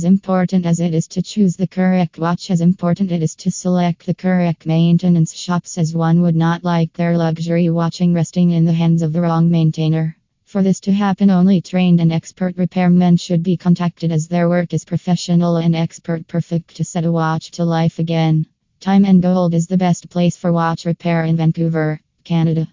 As important as it is to choose the correct watch, as important it is to select the correct maintenance shops, as one would not like their luxury watching resting in the hands of the wrong maintainer. For this to happen, only trained and expert repairmen should be contacted, as their work is professional and expert, perfect to set a watch to life again. Time and Gold is the best place for watch repair in Vancouver, Canada.